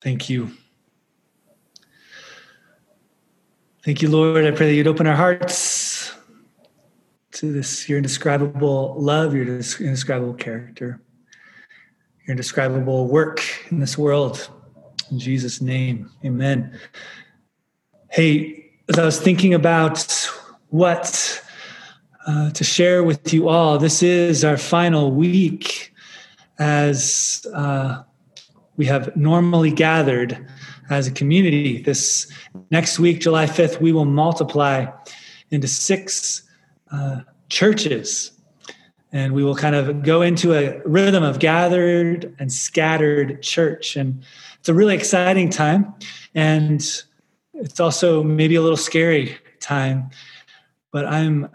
Thank you. Thank you, Lord. I pray that you'd open our hearts to this, your indescribable love, your indescribable character, your indescribable work in this world. In Jesus' name, amen. Hey, as I was thinking about what uh, to share with you all, this is our final week as uh, we have normally gathered as a community. This next week, July 5th, we will multiply into six uh, churches. And we will kind of go into a rhythm of gathered and scattered church. And it's a really exciting time. And it's also maybe a little scary time. But I'm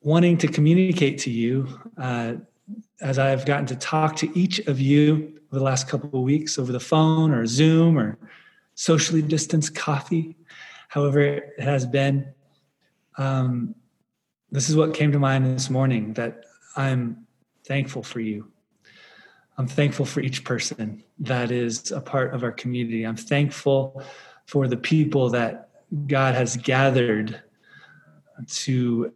wanting to communicate to you uh, as I've gotten to talk to each of you over the last couple of weeks over the phone or Zoom or socially distanced coffee, however it has been. Um, this is what came to mind this morning that I'm thankful for you. I'm thankful for each person that is a part of our community. I'm thankful for the people that God has gathered to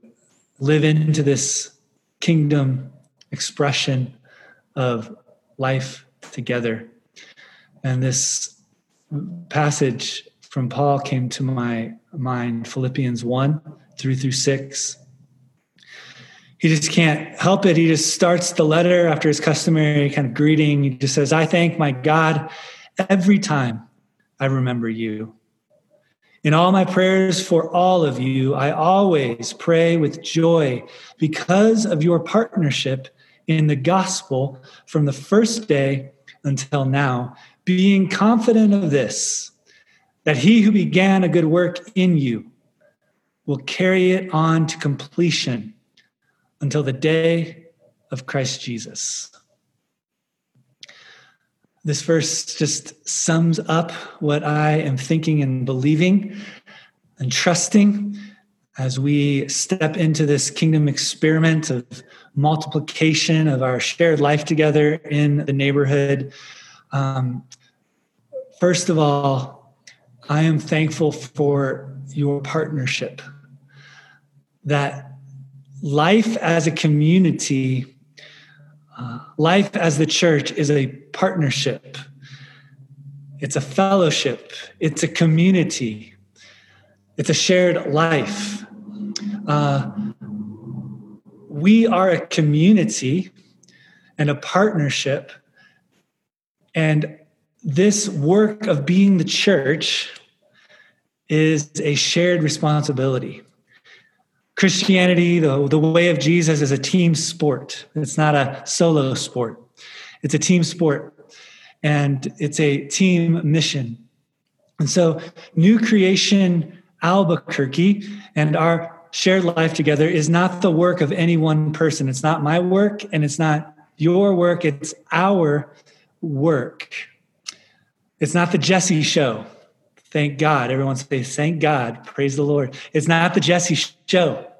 live into this kingdom expression of life together. And this passage from Paul came to my mind Philippians 1 3 through 6. He just can't help it. He just starts the letter after his customary kind of greeting. He just says, I thank my God every time I remember you. In all my prayers for all of you, I always pray with joy because of your partnership in the gospel from the first day until now, being confident of this, that he who began a good work in you will carry it on to completion until the day of Christ Jesus. This verse just sums up what I am thinking and believing and trusting as we step into this kingdom experiment of multiplication of our shared life together in the neighborhood. Um, first of all, I am thankful for your partnership. That life as a community, uh, life as the church is a partnership, it's a fellowship, it's a community, it's a shared life. Uh, we are a community and a partnership. And this work of being the church is a shared responsibility. Christianity, the, the way of Jesus, is a team sport. It's not a solo sport, it's a team sport. And it's a team mission. And so, New Creation Albuquerque and our shared life together is not the work of any one person. It's not my work and it's not your work, it's our work. It's not the Jesse show. Thank God. Everyone say, thank God. Praise the Lord. It's not the Jesse show.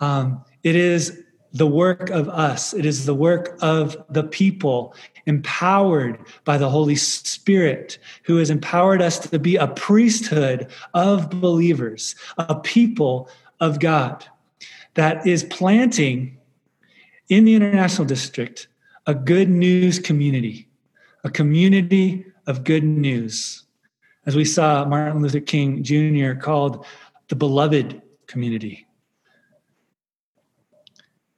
Um, it is the work of us, it is the work of the people empowered by the Holy Spirit, who has empowered us to be a priesthood of believers, a people of God that is planting in the International District a good news community, a community of good news. As we saw Martin Luther King Jr. called the beloved community.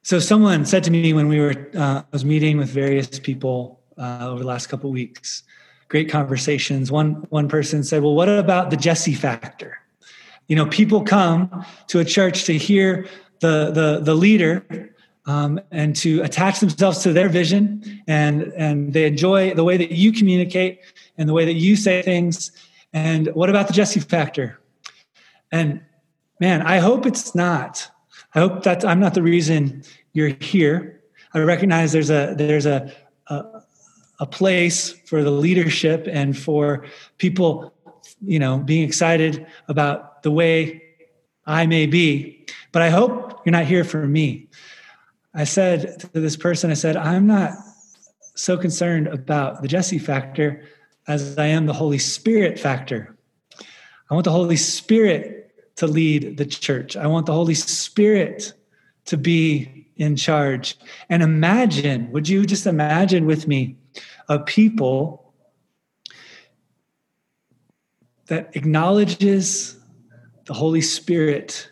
So someone said to me when we were uh, I was meeting with various people uh, over the last couple weeks, great conversations. One one person said, "Well, what about the Jesse factor?" You know, people come to a church to hear the the the leader um, and to attach themselves to their vision, and and they enjoy the way that you communicate and the way that you say things. And what about the Jesse factor? And man, I hope it's not. I hope that I'm not the reason you're here. I recognize there's a there's a, a a place for the leadership and for people you know being excited about the way I may be, but I hope you're not here for me. I said to this person, I said, I'm not so concerned about the Jesse factor as I am the Holy Spirit factor. I want the Holy Spirit to lead the church. I want the Holy Spirit to be in charge. And imagine, would you just imagine with me a people that acknowledges the Holy Spirit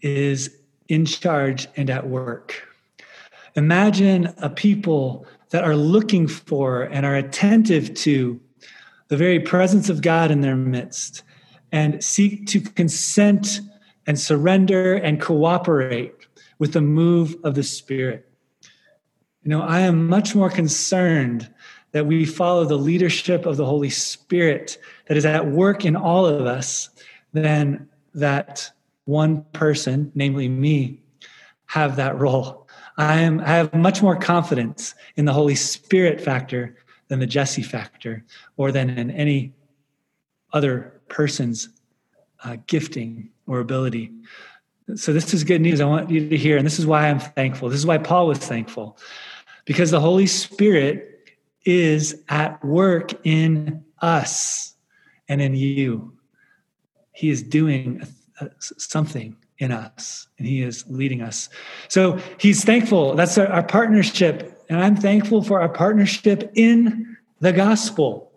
is in charge and at work. Imagine a people that are looking for and are attentive to the very presence of God in their midst and seek to consent and surrender and cooperate with the move of the Spirit. You know, I am much more concerned that we follow the leadership of the Holy Spirit that is at work in all of us than that one person, namely me, have that role. I am I have much more confidence in the Holy Spirit factor than the Jesse factor or than in any other person's uh, gifting or ability. So this is good news. I want you to hear, and this is why I'm thankful. This is why Paul was thankful, because the Holy Spirit is at work in us and in you. He is doing something in us and he is leading us. So he's thankful. That's our, our, partnership. And i'm thankful for our partnership in the gospel.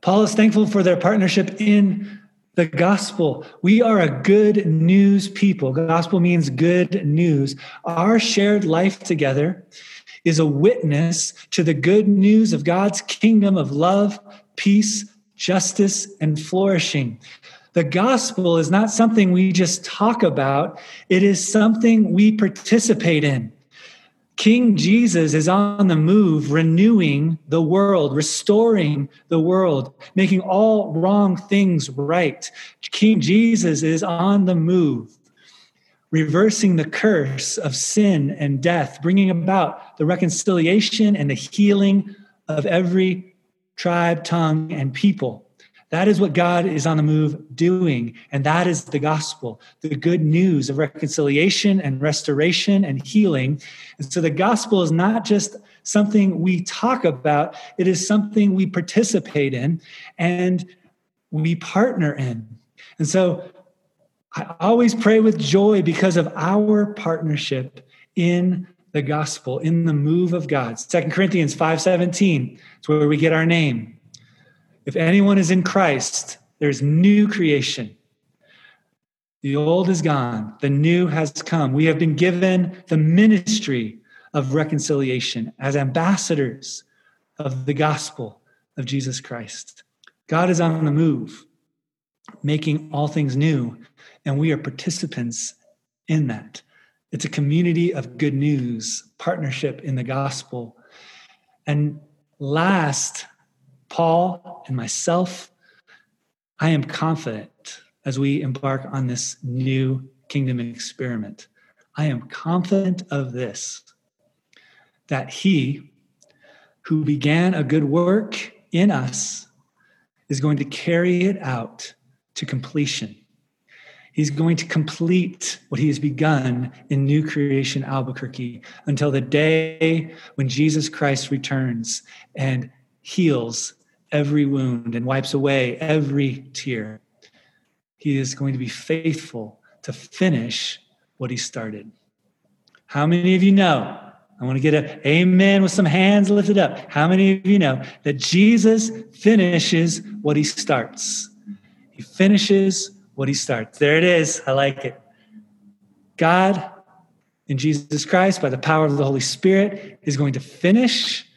Paul is thankful for their partnership in the gospel. We are a good news people. Gospel means good news. Our shared life together is a witness to the good news of god's kingdom of love peace justice and flourishing the gospel is not something we just talk about, it is something we participate in. King Jesus is on the move, renewing the world, restoring the world, making all wrong things right. King Jesus is on the move, reversing the curse of sin and death, bringing about the reconciliation and the healing of every tribe, tongue, and people. That is what God is on the move doing. And that is the gospel, the good news of reconciliation and restoration and healing. And so the gospel is not just something we talk about, it is something we participate in and we partner in. And so I always pray with joy because of our partnership in the gospel, in the move of God. Second Corinthians 5:17, it's where we get our name. If anyone is in Christ, there's new creation. The old is gone, the new has come. We have been given the ministry of reconciliation as ambassadors of the gospel of Jesus Christ. God is on the move, making all things new, and we are participants in that. It's a community of good news, partnership in the gospel. And last Paul and myself, I am confident as we embark on this new kingdom experiment. I am confident of this that he who began a good work in us is going to carry it out to completion. He's going to complete what he has begun in New Creation Albuquerque until the day when Jesus Christ returns and heals every wound and wipes away every tear. He is going to be faithful to finish what he started. How many of you know? I want to get a amen with some hands lifted up. How many of you know that Jesus finishes what he starts? He finishes what he starts. There it is. I like it. God in Jesus Christ, by the power of the Holy Spirit, is going to finish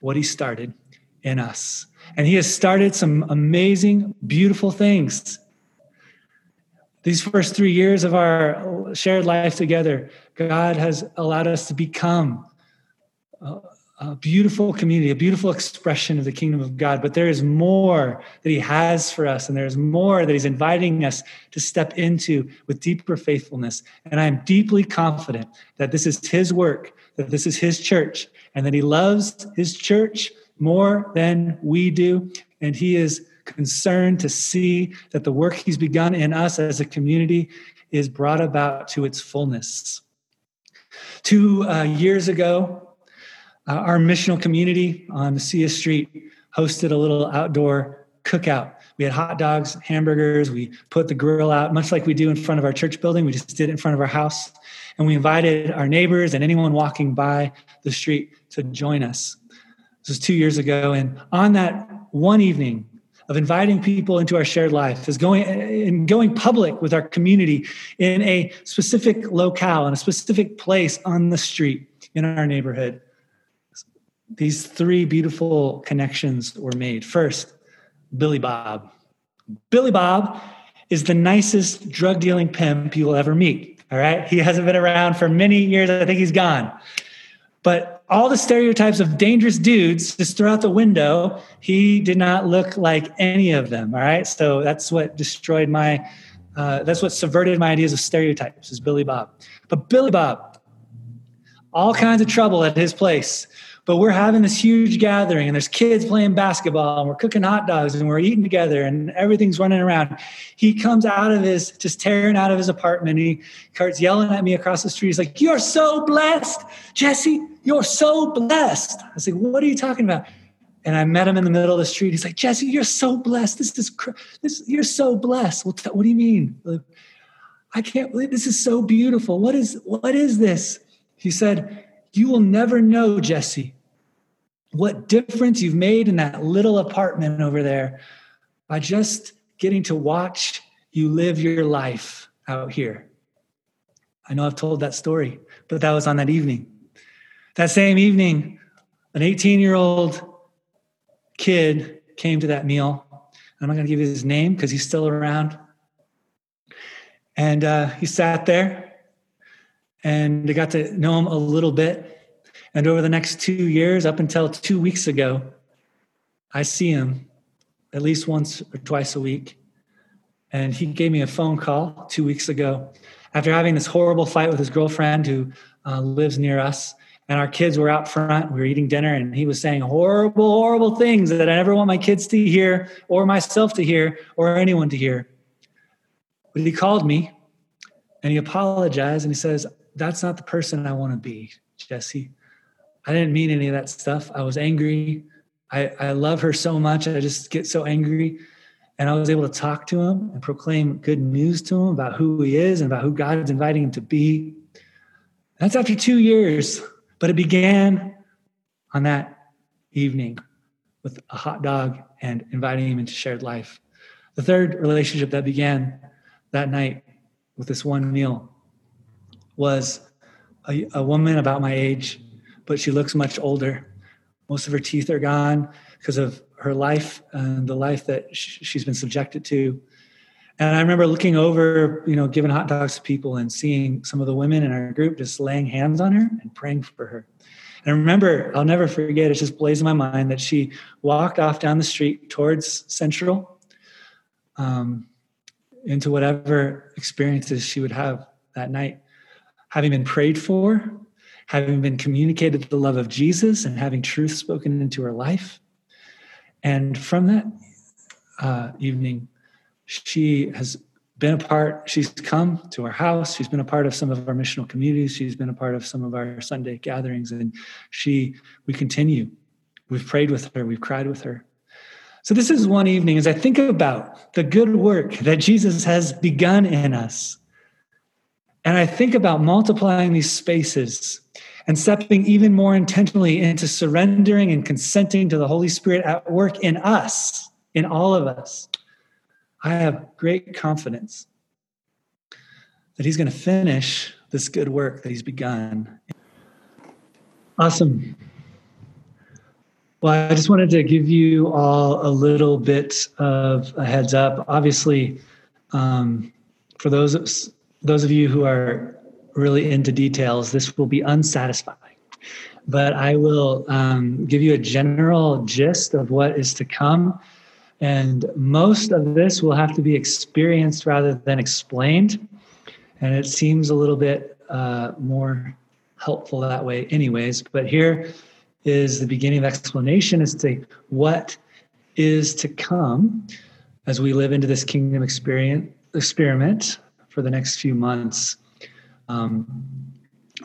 what he started in us. And he has started some amazing, beautiful things. These first three years of our shared life together, God has allowed us to become uh, a, beautiful community, a beautiful expression of the kingdom of God. But there is more that He has for us, and there's more that He's inviting us to step into with deeper faithfulness. And I am deeply confident that this is His work, that this is His church, and that He loves His church more than we do. And He is concerned to see that the work He's begun in us as a community is brought about to its fullness. Two uh, years ago, Uh, our missional community on the Sia Street hosted a little outdoor cookout. We had hot dogs, hamburgers. We put the grill out, much like we do in front of our church building. We just did it in front of our house. And we invited our neighbors and anyone walking by the street to join us. This was two years ago. And on that one evening of inviting people into our shared life, is going and going public with our community in a specific locale, in a specific place on the street in our neighborhood. These three beautiful connections were made. First, Billy Bob. Billy Bob is the nicest drug dealing pimp you will ever meet. All right. He hasn't been around for many years. I think he's gone. But all the stereotypes of dangerous dudes just throw out the window. He did not look like any of them. All right. So that's what destroyed my, uh, that's what subverted my ideas of stereotypes is Billy Bob. But Billy Bob, all kinds of trouble at his place but we're having this huge gathering and there's kids playing basketball and we're cooking hot dogs and we're eating together and everything's running around he comes out of his just tearing out of his apartment he starts yelling at me across the street he's like you're so blessed jesse you're so blessed i was like what are you talking about and I met him in the middle of the street. He's like, Jesse, you're so blessed. This is this. You're so blessed. Well, what do you mean? I can't believe this is so beautiful. What is what is this? He said, "You will never know, Jesse, what difference you've made in that little apartment over there by just getting to watch you live your life out here. I know I've told that story, but that was on that evening. That same evening, an 18 year old kid came to that meal. I'm not going to give you his name because he's still around. And uh, he sat there and I got to know him a little bit. And over the next two years, up until two weeks ago, I see him at least once or twice a week. And he gave me a phone call two weeks ago after having this horrible fight with his girlfriend who uh, lives near us. And our kids were out front. We were eating dinner, and he was saying horrible, horrible things that I never want my kids to hear, or myself to hear, or anyone to hear. But he called me and he apologized and he says, That's not the person I want to be, Jesse. I didn't mean any of that stuff. I was angry. I, I love her so much. I just get so angry. And I was able to talk to him and proclaim good news to him about who he is and about who God is inviting him to be. That's after two years, but it began on that evening with a hot dog and inviting him into shared life. The third relationship that began that night with this one meal was a, a woman about my age but she looks much older. Most of her teeth are gone because of her life and the life that she's been subjected to. And I remember looking over, you know, giving hot dogs to people and seeing some of the women in our group just laying hands on her and praying for her. And I remember, I'll never forget, it just blazed in my mind that she walked off down the street towards Central um, into whatever experiences she would have that night, having been prayed for having been communicated the love of Jesus and having truth spoken into her life. And from that uh, evening, she has been a part, she's come to our house, she's been a part of some of our missional communities, she's been a part of some of our Sunday gatherings, and she, we continue. We've prayed with her, we've cried with her. So, this is one evening as I think about the good work that Jesus has begun in us. And I think about multiplying these spaces and stepping even more intentionally into surrendering and consenting to the Holy Spirit at work in us, in all of us, I have great confidence that He's going to finish this good work that He's begun. Awesome. Well, I just wanted to give you all a little bit of a heads up. Obviously, um, for those those of you who are really into details, this will be unsatisfying. But I will um, give you a general gist of what is to come. And most of this will have to be experienced rather than explained. And it seems a little bit uh, more helpful that way, anyways. But here is the beginning of explanation as to what is to come as we live into this kingdom experience, experiment for the next few months. Um,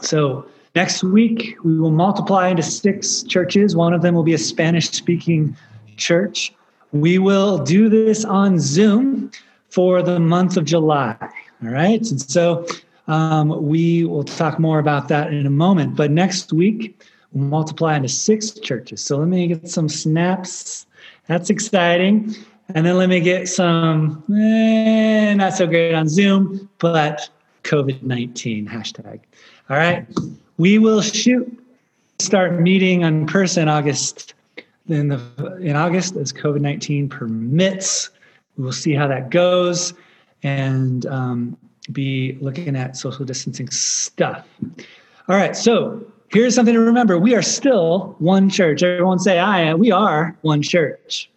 so Next week, we will multiply into six churches. One of them will be a Spanish speaking church. We will do this on Zoom for the month of July. All right. And so um, we will talk more about that in a moment. But next week, we'll multiply into six churches. So let me get some snaps. That's exciting. And then let me get some, eh, not so great on Zoom, but COVID 19 hashtag. All right. We will shoot, start meeting in person August in the in August as COVID 19 permits. We will see how that goes and um, be looking at social distancing stuff. All right. So here's something to remember we are still one church. Everyone say, I. We are one church.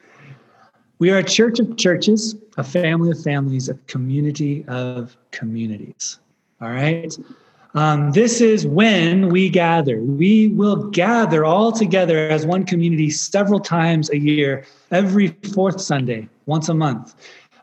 We are a church of churches, a family of families, a community of communities. All right. Um, this is when we gather. We will gather all together as one community several times a year, every fourth Sunday, once a month.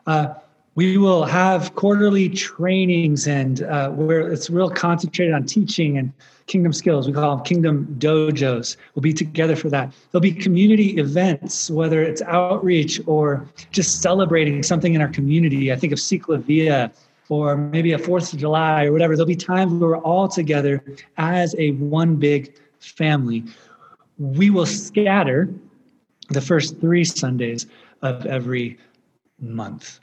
Uh, we will have quarterly trainings and uh, where it's real concentrated on teaching and kingdom skills. We call them kingdom dojos. We'll be together for that. There'll be community events, whether it's outreach or just celebrating something in our community. I think of Ciclavia or maybe a Fourth of July or whatever. There'll be times where we're all together as a one big family. We will scatter the first three Sundays of every month.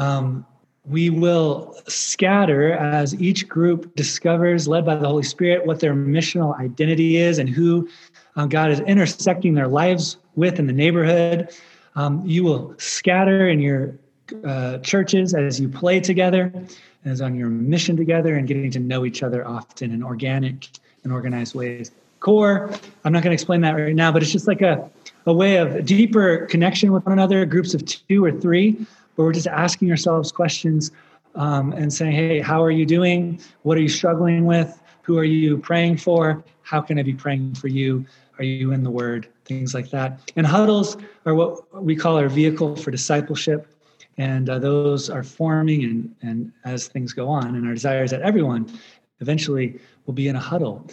Um, we will scatter as each group discovers, led by the Holy Spirit, what their missional identity is and who uh, God is intersecting their lives with in the neighborhood. Um, you will scatter in your uh, churches as you play together, as on your mission together, and getting to know each other often in organic and organized ways. Core, I'm not going to explain that right now, but it's just like a, a way of deeper connection with one another, groups of two or three, where we're just asking ourselves questions um, and saying, hey, how are you doing? What are you struggling with? Who are you praying for? How can I be praying for you? Are you in the Word? Things like that. And huddles are what we call our vehicle for discipleship and uh, those are forming and, and as things go on and our desire is that everyone eventually will be in a huddle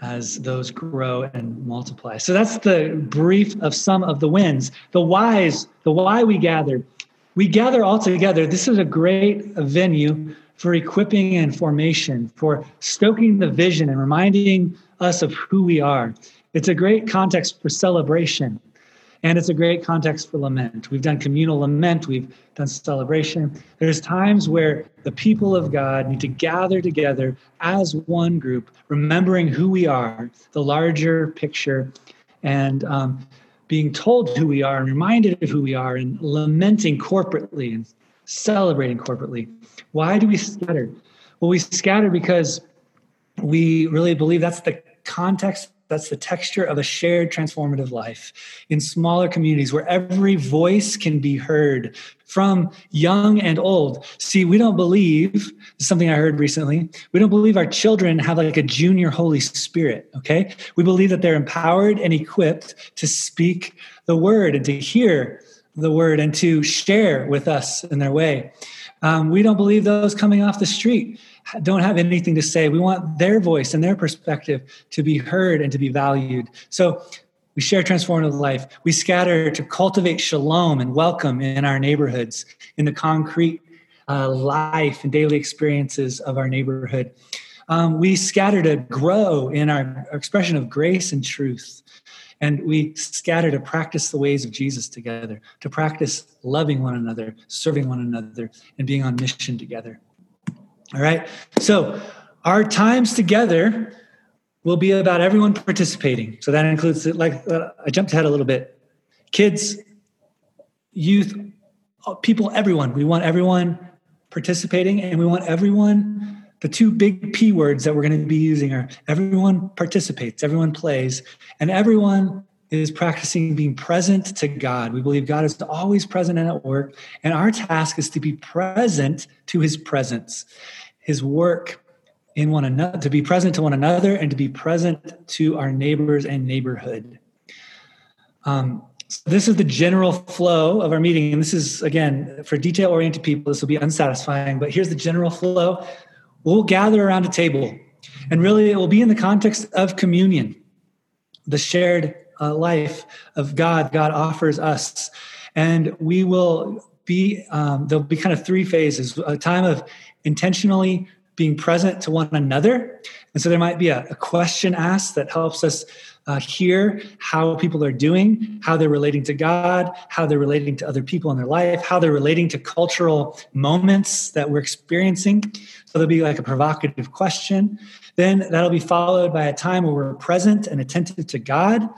as those grow and multiply so that's the brief of some of the wins the whys the why we gather we gather all together this is a great venue for equipping and formation for stoking the vision and reminding us of who we are it's a great context for celebration and it's a great context for lament. We've done communal lament, we've done celebration. There's times where the people of God need to gather together as one group, remembering who we are, the larger picture, and um, being told who we are and reminded of who we are, and lamenting corporately and celebrating corporately. Why do we scatter? Well, we scatter because we really believe that's the context that's the texture of a shared transformative life in smaller communities where every voice can be heard from young and old. See, we don't believe, something I heard recently, we don't believe our children have like a junior Holy Spirit, okay? We believe that they're empowered and equipped to speak the word and to hear the word and to share with us in their way. Um, we don't believe those coming off the street don't have anything to say. We want their voice and their perspective to be heard and to be valued. So we share transformative life. We scatter to cultivate shalom and welcome in our neighborhoods, in the concrete uh, life and daily experiences of our neighborhood. Um, we scatter to grow in our expression of grace and truth. And we scatter to practice the ways of Jesus together, to practice loving one another, serving one another, and being on mission together. All right. So our times together will be about everyone participating. So that includes, like, uh, I jumped ahead a little bit. Kids, youth, people, everyone. We want everyone participating and we want everyone. The two big P words that we're going to be using are everyone participates, everyone plays, and everyone is practicing being present to God. We believe God is always present and at work, and our task is to be present to his presence his work in one another, to be present to one another and to be present to our neighbors and neighborhood. Um, so this is the general flow of our meeting. And this is, again, for detail oriented people, this will be unsatisfying, but here's the general flow. We'll gather around a table And really, it will be in the context of communion, the shared uh, life of God, God offers us. And we will be, um, there'll be kind of three phases a time of intentionally being present to one another. And so there might be a, a question asked that helps us uh, hear how people are doing, how they're relating to God, how they're relating to other people in their life, how they're relating to cultural moments that we're experiencing. So there'll be like a provocative question. Then that'll be followed by a time where we're present and attentive to God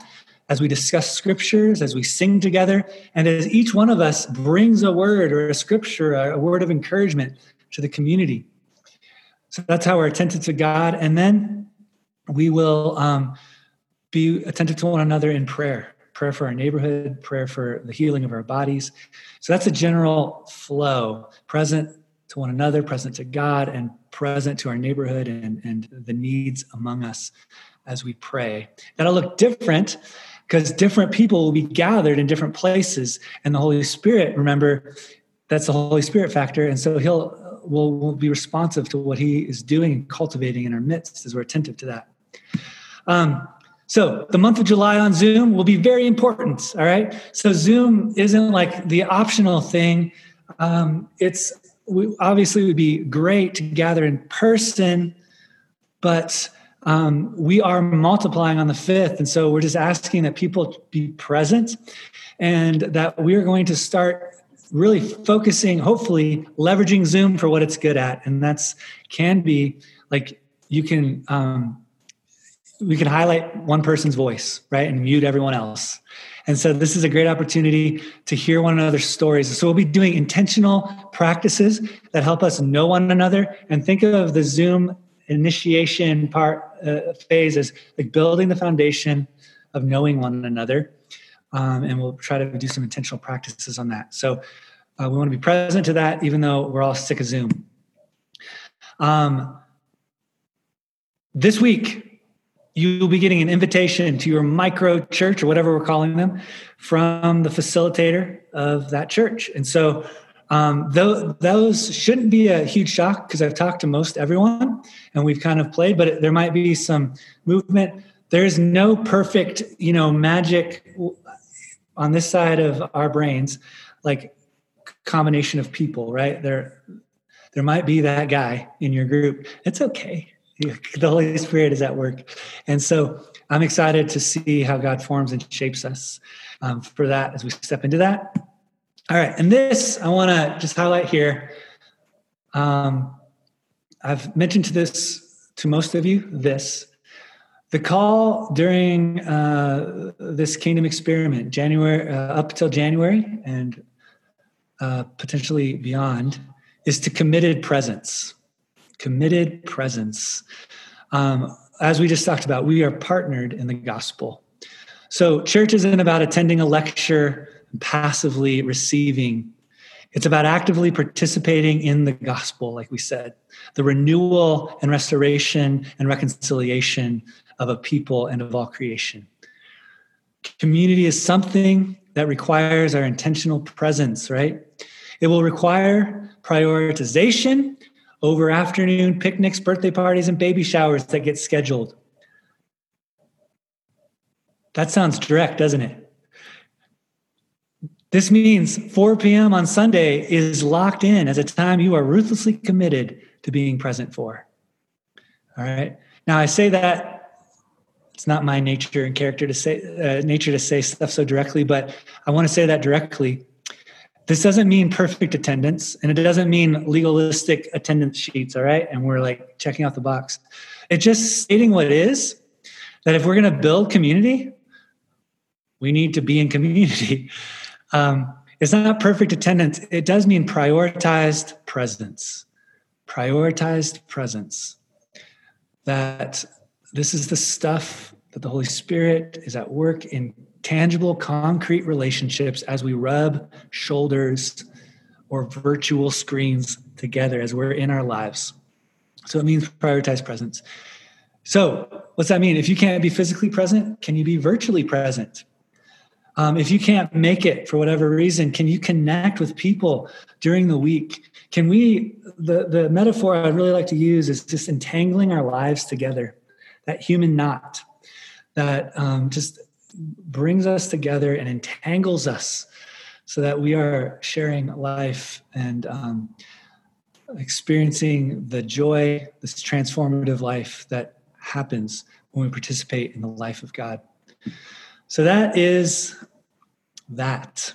as we discuss scriptures, as we sing together, and as each one of us brings a word or a scripture, a word of encouragement to the community. So that's how we're attentive to God. And then we will um, be attentive to one another in prayer prayer for our neighborhood, prayer for the healing of our bodies. So that's a general flow present to one another, present to God, and present to our neighborhood and, and the needs among us as we pray. That'll look different because different people will be gathered in different places and the holy spirit remember that's the holy spirit factor and so he'll will will be responsive to what he is doing and cultivating in our midst as we're attentive to that um, so the month of july on zoom will be very important all right so zoom isn't like the optional thing um, it's we, obviously it would be great to gather in person but um, we are multiplying on the fifth. And so we're just asking that people be present and that we're going to start really focusing, hopefully leveraging Zoom for what it's good at. And that's can be like you can, um, we can highlight one person's voice, right? And mute everyone else. And so this is a great opportunity to hear one another's stories. So we'll be doing intentional practices that help us know one another and think of the Zoom initiation part uh, phase is like building the foundation of knowing one another um, and we'll try to do some intentional practices on that. So uh, we want to be present to that even though we're all sick of zoom. Um, this week you'll be getting an invitation to your micro church or whatever we're calling them from the facilitator of that church. And so um, those, those shouldn't be a huge shock because I've talked to most everyone and we've kind of played, but there might be some movement. There's no perfect, you know, magic on this side of our brains, like combination of people, right? There, there might be that guy in your group. It's okay. The Holy Spirit is at work. And so I'm excited to see how God forms and shapes us um, for that as we step into that. All right, and this I want to just highlight here. Um, I've mentioned to this to most of you. This the call during uh, this kingdom experiment, January uh, up till January and uh, potentially beyond, is to committed presence. Committed presence. Um, as we just talked about, we are partnered in the gospel. So, church isn't about attending a lecture and passively receiving. It's about actively participating in the gospel, like we said, the renewal and restoration and reconciliation of a people and of all creation. Community is something that requires our intentional presence, right? It will require prioritization over afternoon picnics, birthday parties, and baby showers that get scheduled. That sounds direct, doesn't it? This means 4 p.m. on Sunday is locked in as a time you are ruthlessly committed to being present for. All right. Now I say that it's not my nature and character to say uh, nature to say stuff so directly, but I want to say that directly. This doesn't mean perfect attendance, and it doesn't mean legalistic attendance sheets. All right, and we're like checking off the box. It's just stating what is that if we're going to build community, we need to be in community. Um, it's not perfect attendance. It does mean prioritized presence. Prioritized presence. That this is the stuff that the Holy Spirit is at work in tangible, concrete relationships as we rub shoulders or virtual screens together as we're in our lives. So it means prioritize presence. So, what's that mean? If you can't be physically present, can you be virtually present? Um, if you can't make it for whatever reason, can you connect with people during the week can we the the metaphor I'd really like to use is just entangling our lives together that human knot that um, just brings us together and entangles us so that we are sharing life and um, experiencing the joy this transformative life that happens when we participate in the life of god. So that is that